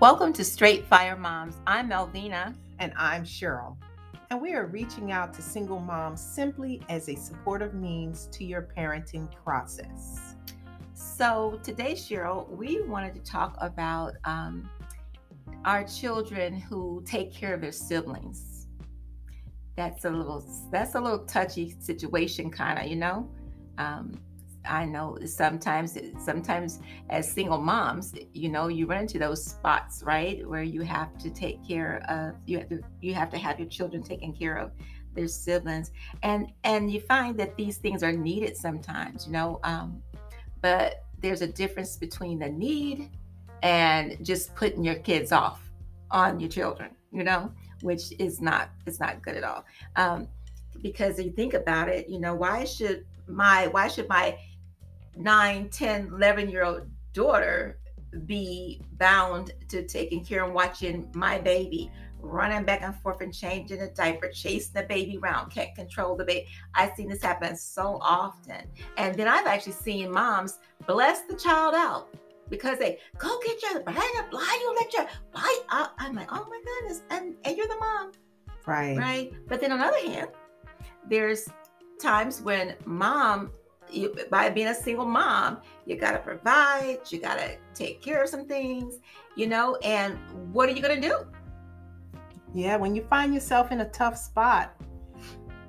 Welcome to Straight Fire Moms. I'm Melvenia. And I'm Cheryl. And we are reaching out to single moms simply as a supportive means to your parenting process. So, today, Cheryl, we wanted to talk about um, our children who take care of their siblings. That's a little that's a little touchy situation, kind of, you know. Um, I know sometimes, sometimes as single moms, you know, you run into those spots, right, where you have to take care of you have to you have to have your children taken care of their siblings, and and you find that these things are needed sometimes, you know, um, but there's a difference between the need and just putting your kids off on your children, you know, which is not it's not good at all. Um, because if you think about it, you know, why should my why should my 9, 10, 11 year old daughter be bound to taking care and watching my baby running back and forth and changing a diaper, chasing the baby around, can't control the baby. I've seen this happen so often. And then I've actually seen moms bless the child out because they go get your blah, blah, you let your bite out. Uh, I'm like, oh my goodness. And, and you're the mom. Right. Right. But then on the other hand, there's times when mom you, by being a single mom, you got to provide, you got to take care of some things, you know, and what are you going to do? Yeah, when you find yourself in a tough spot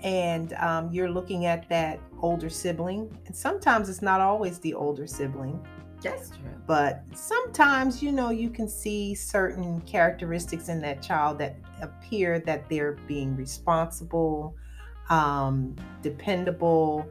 and um, you're looking at that older sibling, and sometimes it's not always the older sibling. That's true. But sometimes, you know, you can see certain characteristics in that child that appear that they're being responsible, um, dependable,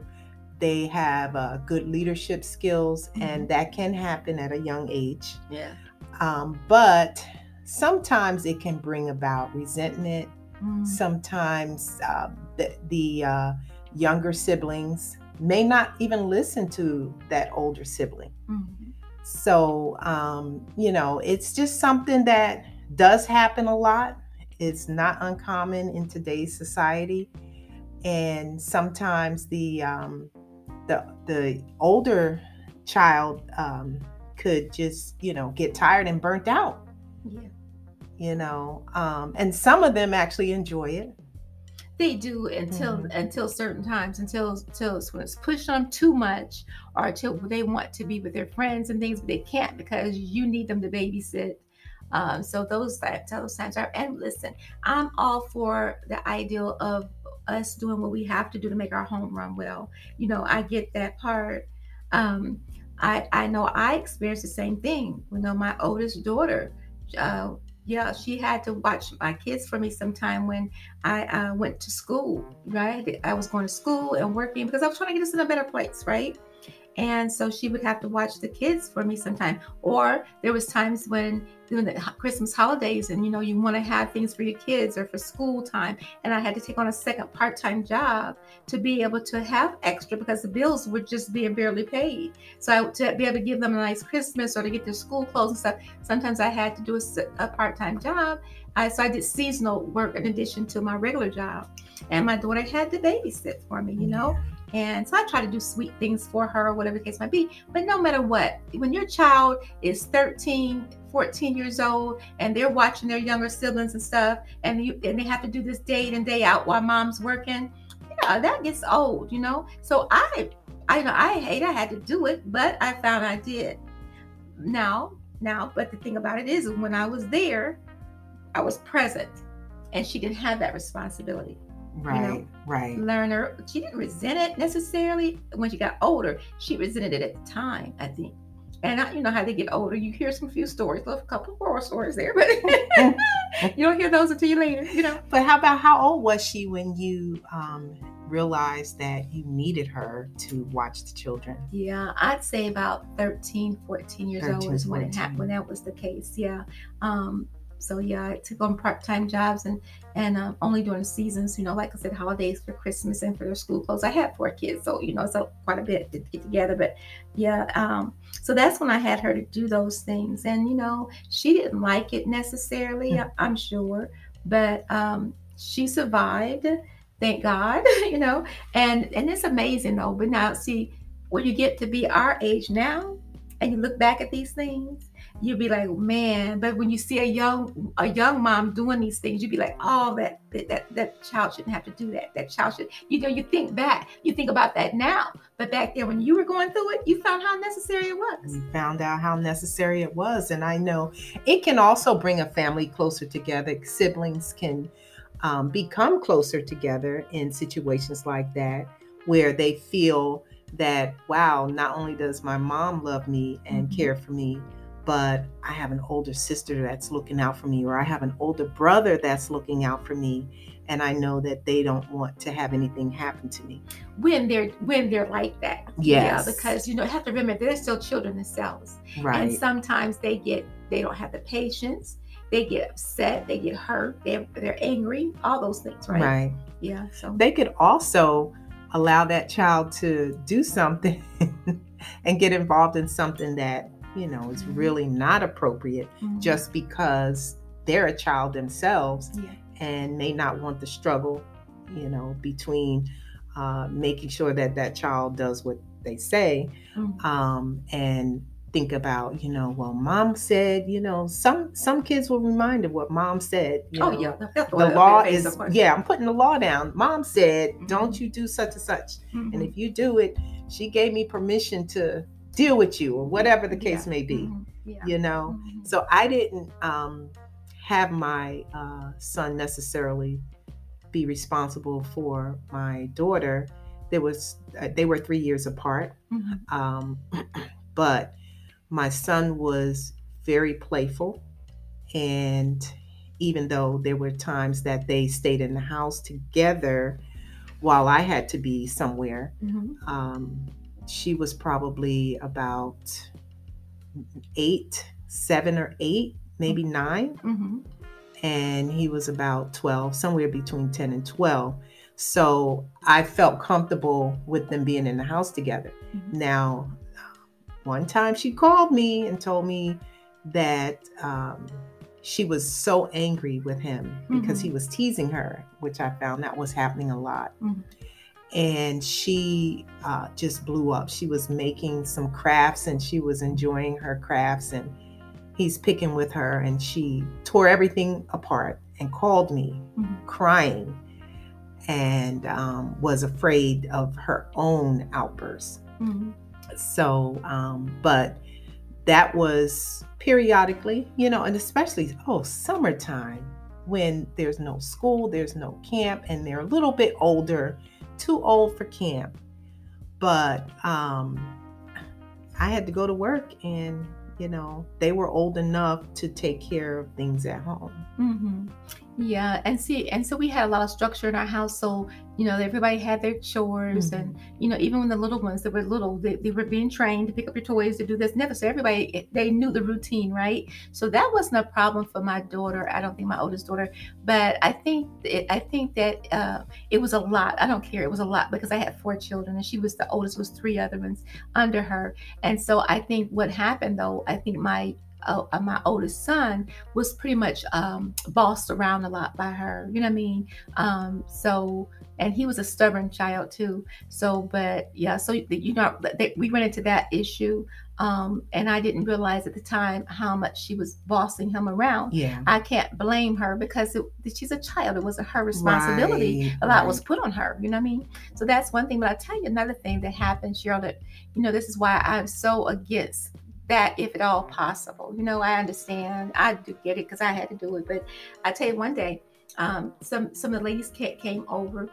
they have uh, good leadership skills, mm-hmm. and that can happen at a young age. Yeah. Um, but sometimes it can bring about resentment. Mm-hmm. Sometimes uh, the, the uh, younger siblings may not even listen to that older sibling. Mm-hmm. So, um, you know, it's just something that does happen a lot. It's not uncommon in today's society. And sometimes the um, the the older child um, could just you know get tired and burnt out. Yeah. You know, um, and some of them actually enjoy it. They do until mm-hmm. until certain times, until until it's when it's pushed on too much, or until they want to be with their friends and things, but they can't because you need them to babysit. Um, so those those times are. And listen, I'm all for the ideal of us doing what we have to do to make our home run well. You know, I get that part. Um, I I know I experienced the same thing. You know, my oldest daughter, uh, yeah, she had to watch my kids for me sometime when I uh, went to school. Right, I was going to school and working because I was trying to get us in a better place. Right. And so she would have to watch the kids for me sometime. Or there was times when during the Christmas holidays and you know you want to have things for your kids or for school time and I had to take on a second part-time job to be able to have extra because the bills were just being barely paid. So I to be able to give them a nice Christmas or to get their school clothes and stuff, sometimes I had to do a, a part-time job. I, so I did seasonal work in addition to my regular job. And my daughter had to babysit for me, you oh, know. And so I try to do sweet things for her, whatever the case might be. But no matter what, when your child is 13, 14 years old and they're watching their younger siblings and stuff, and you and they have to do this day in and day out while mom's working, yeah, that gets old, you know. So I I know I hate I had to do it, but I found I did. Now, now, but the thing about it is when I was there, I was present and she didn't have that responsibility. Right, you know, right. Learner. She didn't resent it necessarily when she got older. She resented it at the time, I think. And I, you know how they get older, you hear some few stories, a couple of horror stories there, but you don't hear those until you later, you know. But how about how old was she when you um, realized that you needed her to watch the children? Yeah, I'd say about 13, 14 years 13, old is when it happened, when that was the case. Yeah. Um, so yeah, I took on part-time jobs and and um, only during the seasons, you know, like I said, holidays for Christmas and for their school clothes. I had four kids, so you know, it's quite a bit to get together. But yeah, um, so that's when I had her to do those things, and you know, she didn't like it necessarily, mm-hmm. I'm sure, but um, she survived. Thank God, you know, and and it's amazing though. But now, see, when you get to be our age now, and you look back at these things you'd be like, man. But when you see a young a young mom doing these things, you'd be like, oh, that that that child shouldn't have to do that. That child should, you know, you think back, you think about that now. But back then, when you were going through it, you found how necessary it was. We found out how necessary it was, and I know it can also bring a family closer together. Siblings can um, become closer together in situations like that, where they feel that wow, not only does my mom love me and mm-hmm. care for me but I have an older sister that's looking out for me, or I have an older brother that's looking out for me, and I know that they don't want to have anything happen to me. When they're when they're like that, yes. yeah, because you know have to remember they're still children themselves, right? And sometimes they get they don't have the patience, they get upset, they get hurt, they're they're angry, all those things, right? Right. Yeah. So they could also allow that child to do something and get involved in something that you know, mm-hmm. really not appropriate mm-hmm. just because they're a child themselves yeah. and may not want the struggle, you know, between uh, making sure that that child does what they say mm-hmm. um, and think about you know well mom said you know some some kids will remind of what mom said oh know, yeah the law is yeah i'm putting the law down mom said mm-hmm. don't you do such and such and mm-hmm. if you do it she gave me permission to deal with you or whatever the case yeah. may be mm-hmm. yeah. you know mm-hmm. so i didn't um, have my uh, son necessarily be responsible for my daughter there was uh, they were three years apart mm-hmm. um, but my son was very playful and even though there were times that they stayed in the house together while i had to be somewhere mm-hmm. um, she was probably about eight, seven or eight, maybe mm-hmm. 9 mm-hmm. And he was about 12, somewhere between 10 and 12. So I felt comfortable with them being in the house together. Mm-hmm. Now, one time she called me and told me that um, she was so angry with him because mm-hmm. he was teasing her, which I found that was happening a lot. Mm-hmm and she uh, just blew up. She was making some crafts and she was enjoying her crafts, and he's picking with her, and she tore everything apart and called me mm-hmm. crying and um, was afraid of her own outbursts. Mm-hmm. So, um, but that was periodically, you know, and especially, oh, summertime when there's no school, there's no camp, and they're a little bit older too old for camp. But um, I had to go to work, and you know, they were old enough to take care of things at home. Mm-hmm. Yeah, and see, and so we had a lot of structure in our house. So you know, everybody had their chores, mm-hmm. and you know, even when the little ones that were little, they, they were being trained to pick up your toys to do this. Never, so everybody they knew the routine, right? So that wasn't a problem for my daughter. I don't think my oldest daughter, but I think it, I think that uh, it was a lot. I don't care. It was a lot because I had four children, and she was the oldest. Was three other ones under her, and so I think what happened though, I think my uh, my oldest son was pretty much um, bossed around a lot by her. You know what I mean? Um, so, and he was a stubborn child too. So, but yeah, so you know, they, we ran into that issue. Um, and I didn't realize at the time how much she was bossing him around. Yeah, I can't blame her because it, she's a child. It wasn't her responsibility. Right, a lot right. was put on her. You know what I mean? So that's one thing. But I tell you another thing that happened, Cheryl. That you know, this is why I'm so against that if at all possible. You know, I understand. I do get it because I had to do it. But I tell you, one day, um, some some of the ladies came over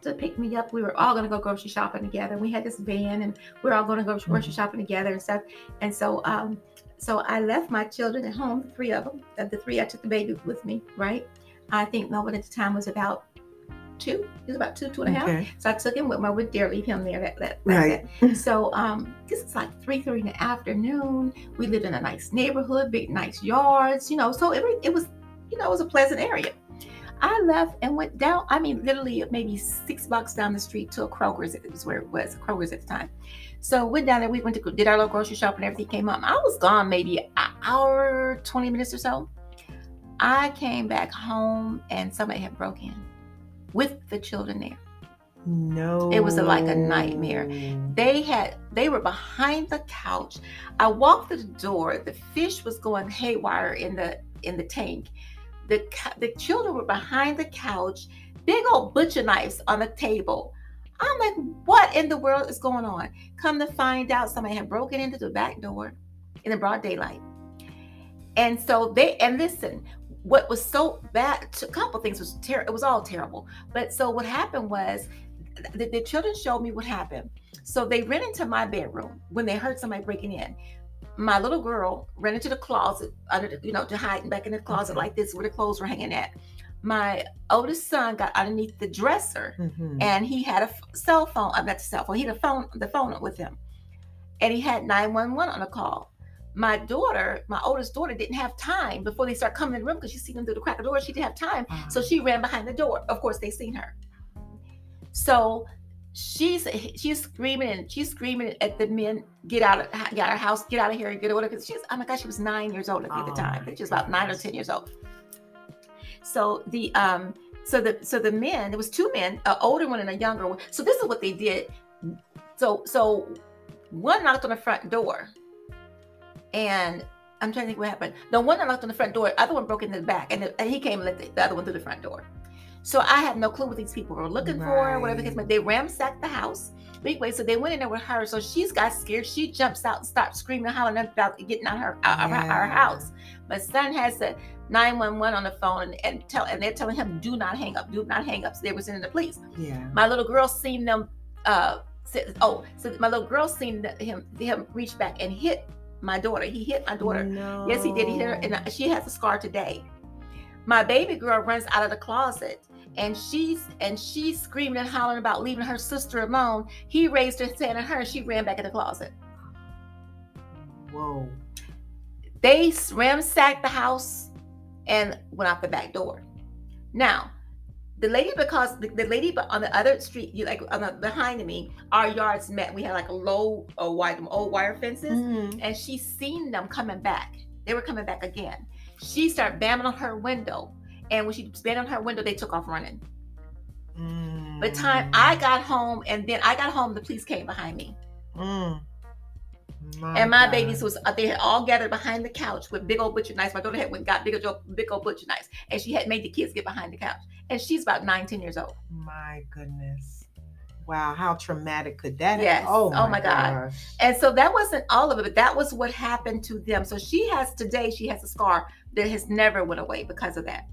to pick me up. We were all going to go grocery shopping together. We had this van, and we are all going to go grocery mm-hmm. shopping together and stuff. And so, um, so I left my children at home, three of them. Of the three, I took the baby with me. Right. I think Melvin at the time was about two. He was about two, two and a half. Okay. So I took him with my would dare leave him there. That, that, right. That. So um, this is like three, three in the afternoon. We lived in a nice neighborhood, big, nice yards. You know, so it, it was, you know, it was a pleasant area. I left and went down. I mean, literally maybe six blocks down the street to a Kroger's. It was where it was a Kroger's at the time. So went down there. We went to did our little grocery shop and everything came up. I was gone maybe an hour, twenty minutes or so. I came back home and somebody had broke in with the children there. No. It was like a nightmare. They had they were behind the couch. I walked through the door. The fish was going haywire in the in the tank. The the children were behind the couch. Big old butcher knives on the table. I'm like, what in the world is going on? Come to find out, somebody had broken into the back door in the broad daylight. And so they and listen, what was so bad, a couple things was terrible. It was all terrible. But so what happened was the, the children showed me what happened. So they ran into my bedroom when they heard somebody breaking in. My little girl ran into the closet under the, you know, to hide back in the closet like this where the clothes were hanging at. My oldest son got underneath the dresser mm-hmm. and he had a cell phone, uh, not the cell phone, he had a phone, the phone with him. And he had 911 on a call my daughter, my oldest daughter, didn't have time before they start coming in the room because she seen them through the crack of the door. She didn't have time, uh-huh. so she ran behind the door. Of course, they seen her. So she's she's screaming and she's screaming at the men, get out of get out of house, get out of here, and get away. Because she's oh my gosh, she was nine years old at oh the time. She was about nine or ten years old. So the um so the so the men there was two men, an older one and a younger one. So this is what they did. So so one knocked on the front door and I'm trying to think what happened. The one that knocked on the front door, the other one broke into the back, and, the, and he came and let the, the, other one through the front door. So I have no clue what these people were looking right. for, whatever case. But they ransacked the house. Anyway, so they went in there with her. So she's got scared. She jumps out and starts screaming, hollering about getting out her out yeah. our, our house. My son has the 911 on the phone and, and tell and they're telling him, do not hang up, do not hang up. So they were sending the police. Yeah. My little girl seen them uh oh, so my little girl seen him him reach back and hit my daughter. He hit my daughter. No. Yes, he did. He hit her, and she has a scar today. My baby girl runs out of the closet and she's and she's screaming and hollering about leaving her sister alone. He raised his hand at her and she ran back in the closet. Whoa. They ransacked the house and went out the back door. Now, the lady because the, the lady on the other street, you like on the, behind me, our yards met. We had like a low, a wide, old wire fences, mm-hmm. and she seen them coming back. They were coming back again. She started banging on her window, and when she banged on her window, they took off running. Mm. By the time I got home, and then I got home, the police came behind me. Mm. My and my God. babies was uh, they had all gathered behind the couch with big old butcher knives. My daughter had went got big old big old butcher knives, and she had made the kids get behind the couch. And she's about nine, 10 years old. My goodness. Wow, how traumatic could that yes. Oh, my, oh my God. And so that wasn't all of it, but that was what happened to them. So she has today, she has a scar that has never went away because of that.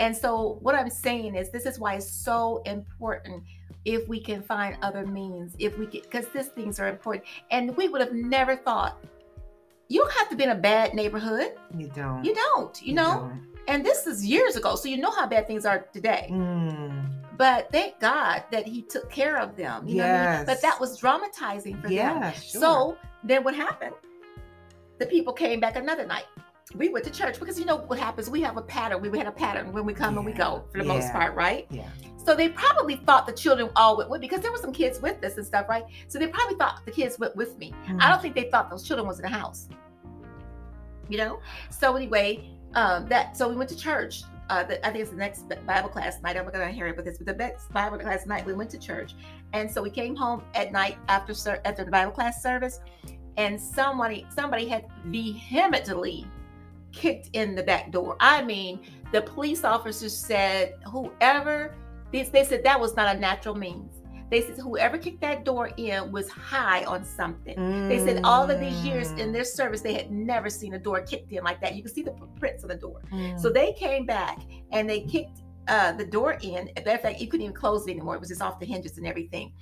And so what I'm saying is this is why it's so important if we can find other means, if we can, because these things are important. And we would have never thought you don't have to be in a bad neighborhood. You don't. You don't. You, you know. Don't. And this is years ago, so you know how bad things are today. Mm. But thank God that He took care of them. You yes. know what I mean? But that was dramatizing for yeah, them. Sure. So then what happened? The people came back another night we went to church because you know what happens we have a pattern we had a pattern when we come yeah. and we go for the yeah. most part right yeah so they probably thought the children all went with because there were some kids with us and stuff right so they probably thought the kids went with me mm-hmm. i don't think they thought those children was in the house you know so anyway um that so we went to church uh, the, I think it's the next Bible class night. I'm not going to hear it, but this, but the next Bible class night, we went to church, and so we came home at night after after the Bible class service, and somebody somebody had vehemently kicked in the back door. I mean, the police officers said, whoever, they, they said that was not a natural means. They said whoever kicked that door in was high on something. Mm. They said all of these years in their service, they had never seen a door kicked in like that. You can see the prints on the door. Mm. So they came back and they kicked uh, the door in. Matter of fact, you couldn't even close it anymore. It was just off the hinges and everything.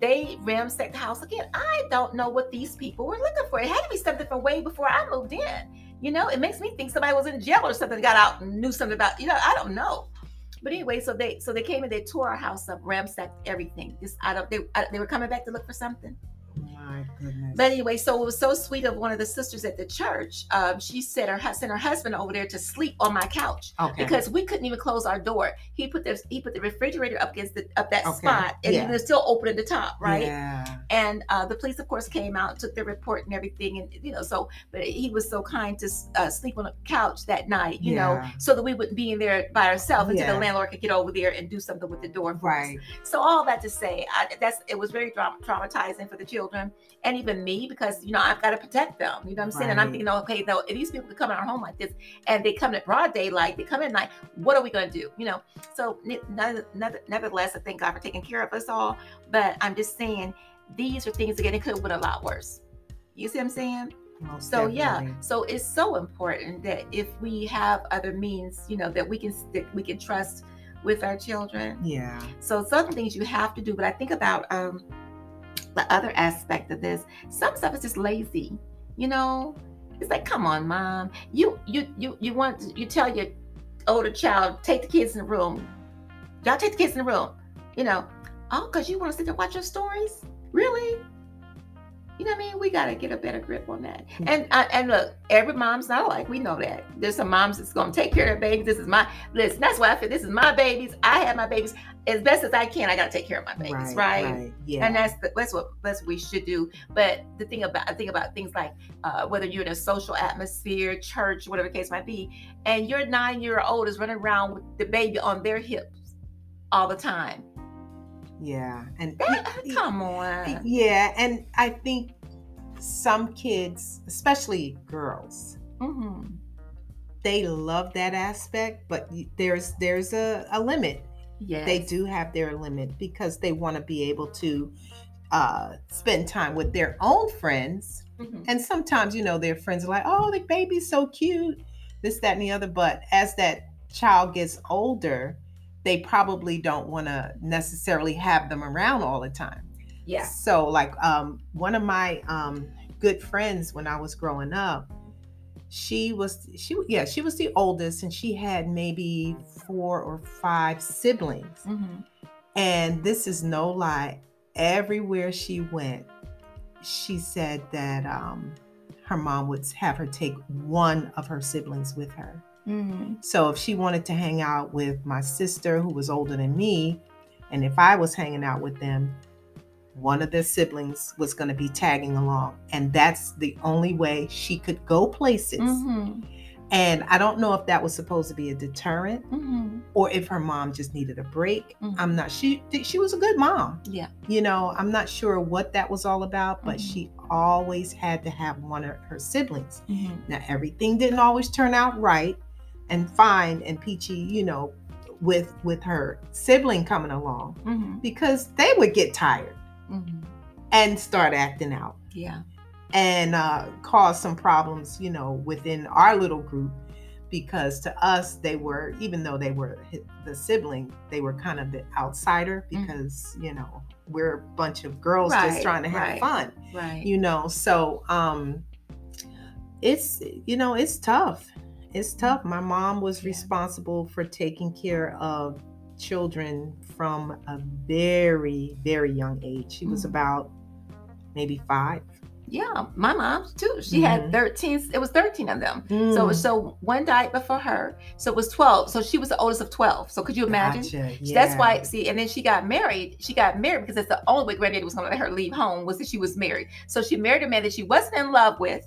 They ransacked the house again. I don't know what these people were looking for. It had to be something from way before I moved in. You know, it makes me think somebody was in jail or something, got out and knew something about, you know, I don't know. But anyway, so they so they came and they tore our house up, ransacked everything. Just I don't they I, they were coming back to look for something. My goodness. But anyway, so it was so sweet of one of the sisters at the church. Um, she said her sent her husband over there to sleep on my couch okay. because we couldn't even close our door. He put the he put the refrigerator up against the up that Okay. spot, and Yeah. it was still open at the top, right? Yeah. And uh, the police, of course, came out, took the report and everything, and you know, so but he was so kind to uh, sleep on a couch that night, you know, so that we wouldn't be in there by ourselves until Yeah. the landlord could get over there and do something with the door for us. Right. So all that to say, I, that's it was very tra- traumatizing for the children and even me because you know I've got to protect them. You know what I'm saying? And I'm thinking, okay, though, if these people come in our home like this and they come in broad daylight, they come at night, what are we going to do? You know. So ne- never- never- nevertheless, I thank God for taking care of us all. But I'm just saying, these are things again. It could have been a lot worse. You see what I'm saying? Most So yeah, so it's so important that if we have other means, you know, that we can that we can trust with our children. Yeah. So some things you have to do, but I think about um the other aspect of this. Some stuff is just lazy. You know, it's like, come on, mom. You you you you want you tell your older child take the kids in the room. Y'all take the kids in the room. You know, oh, cause you want to sit and watch your stories. Really? You know what I mean? We got to get a better grip on that. And uh, and look, every mom's not alike. We know that. There's some moms that's gonna take care of their babies. This is my listen. That's why I feel this is my babies. I have my babies as best as I can. I got to take care of my babies, right? Yeah. And that's the, that's what that's what we should do. But the thing about I think about things like uh, whether you're in a social atmosphere, church, whatever the case might be, and your nine year old is running around with the baby on their hips all the time. Yeah. And come on. yeah, and I think some kids, especially girls, hmm they love that aspect, but there's there's a, a limit. Yes. They do have their limit because they want to be able to uh, spend time with their own friends. Mhm. And sometimes, you know, their friends are like, oh, the baby's so cute, this, that, and the other. But as that child gets older, they probably don't want to necessarily have them around all the time. Yeah. So, like, um, one of my um, good friends when I was growing up, she was she yeah she was the oldest, and she had maybe four or five siblings. hmm And this is no lie. Everywhere she went, she said that um, her mom would have her take one of her siblings with her. Hmm So if she wanted to hang out with my sister, who was older than me, and if I was hanging out with them, one of their siblings was going to be tagging along. And that's the only way she could go places. hmm And I don't know if that was supposed to be a deterrent hmm or if her mom just needed a break. Mhm. I'm not she she was a good mom. Yeah. You know, I'm not sure what that was all about, but Mhm. she always had to have one of her siblings. hmm Now everything didn't always turn out right and fine and peachy, you know, with with her sibling coming along hmm because they would get tired hmm and start acting out Yeah. and uh, cause some problems, you know, within our little group. Because to us, they were, even though they were the sibling, they were kind of the outsider because, you know, we're a bunch of girls Mm. Right, just trying to have right. fun, Right. you know. So, um, it's, you know, it's tough. It's tough. My mom was Yeah. responsible for taking care of children from a very, very young age. She was Mhm. about maybe five. Yeah, my mom too. She Mhm. had 13. It was 13 of them. So Mm. so one died before her. So it was 12. So she was the oldest of 12. So could you imagine? Gotcha, So That's why, see, and then she got married. She got married because that's the only way granddaddy was going to let her leave home was that she was married. So she married a man that she wasn't in love with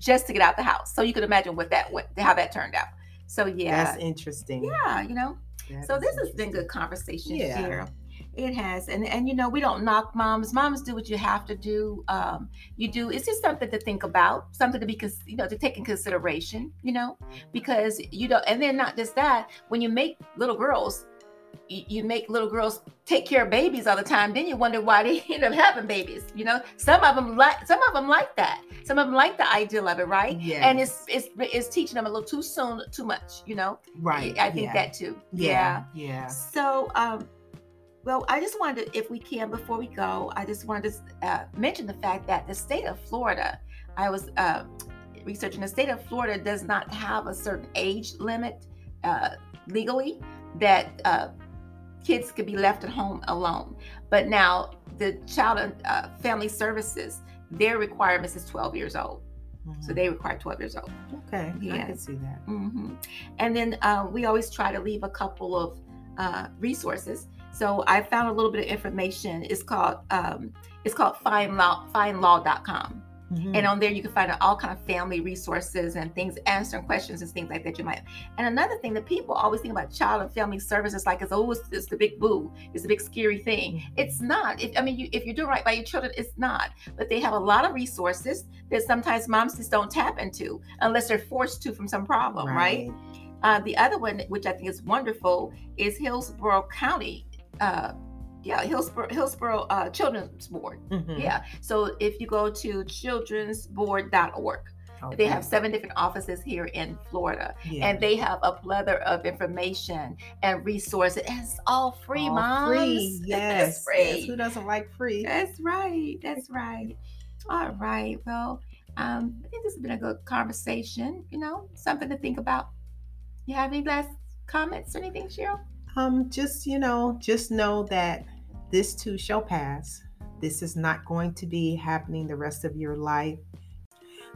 just to get out the house. So you could imagine what that went, how that turned out. So yeah, That's interesting. yeah, you know. That So is this has been good conversation Yeah. here. It has, and and you know we don't knock moms. Moms do what you have to do. Um, you do. It's just something to think about, something to be, cons- you know, to take in consideration. You know, because you know, and then not just that. When you make little girls, you, make little girls take care of babies all the time. Then you wonder why they end up having babies. You know, some of them like some of them like that. Some of them like the ideal of it, right? Yeah. And it's it's it's teaching them a little too soon, too much. You know, right. I think yeah. that too. Yeah. Yeah. So, um, well, I just wanted to, if we can, before we go, I just wanted to uh, mention the fact that the state of Florida, I was uh, researching, the state of Florida does not have a certain age limit uh, legally that uh, kids could be left at home alone. But now, the child and uh, family services, their requirements is 12 years old. Mm-hmm. So they require 12 years old. Okay, yeah. I can see that. Mm-hmm. And then uh, we always try to leave a couple of uh, resources. So I found a little bit of information. It's called um, it's called findlaw, findlaw.com. Mm-hmm. And on there, you can find all kind of family resources and things, answering questions and things like that you might. And another thing that people always think about child and family services like it's always it's the big boo, it's the big scary thing. Mm-hmm. It's not. If, I mean, you, if you do right by your children, it's not. But they have a lot of resources that sometimes moms just don't tap into unless they're forced to from some problem, right? right? Uh, the other one, which I think is wonderful, is Hillsborough County. Uh, yeah hillsborough hillsborough uh, children's board mm-hmm. yeah so if you go to childrensboard.org okay. they have seven different offices here in florida yeah. and they have a plethora of information and resources And it's all free all moms free yes free yes. who doesn't like free that's right that's right all right well um, i think this has been a good conversation you know something to think about you have any last comments or anything cheryl um, just you know, just know that this too shall pass. This is not going to be happening the rest of your life.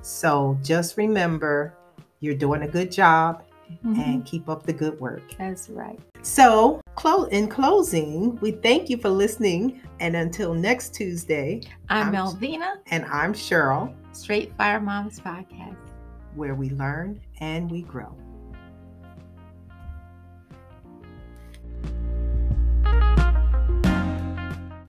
So just remember you're doing a good job mm-hmm. and keep up the good work. That's right. So, close in closing, we thank you for listening. And until next Tuesday, I'm, I'm Melvenia. And I'm Cheryl. Straight Fire Moms Podcast, where we learn and we grow.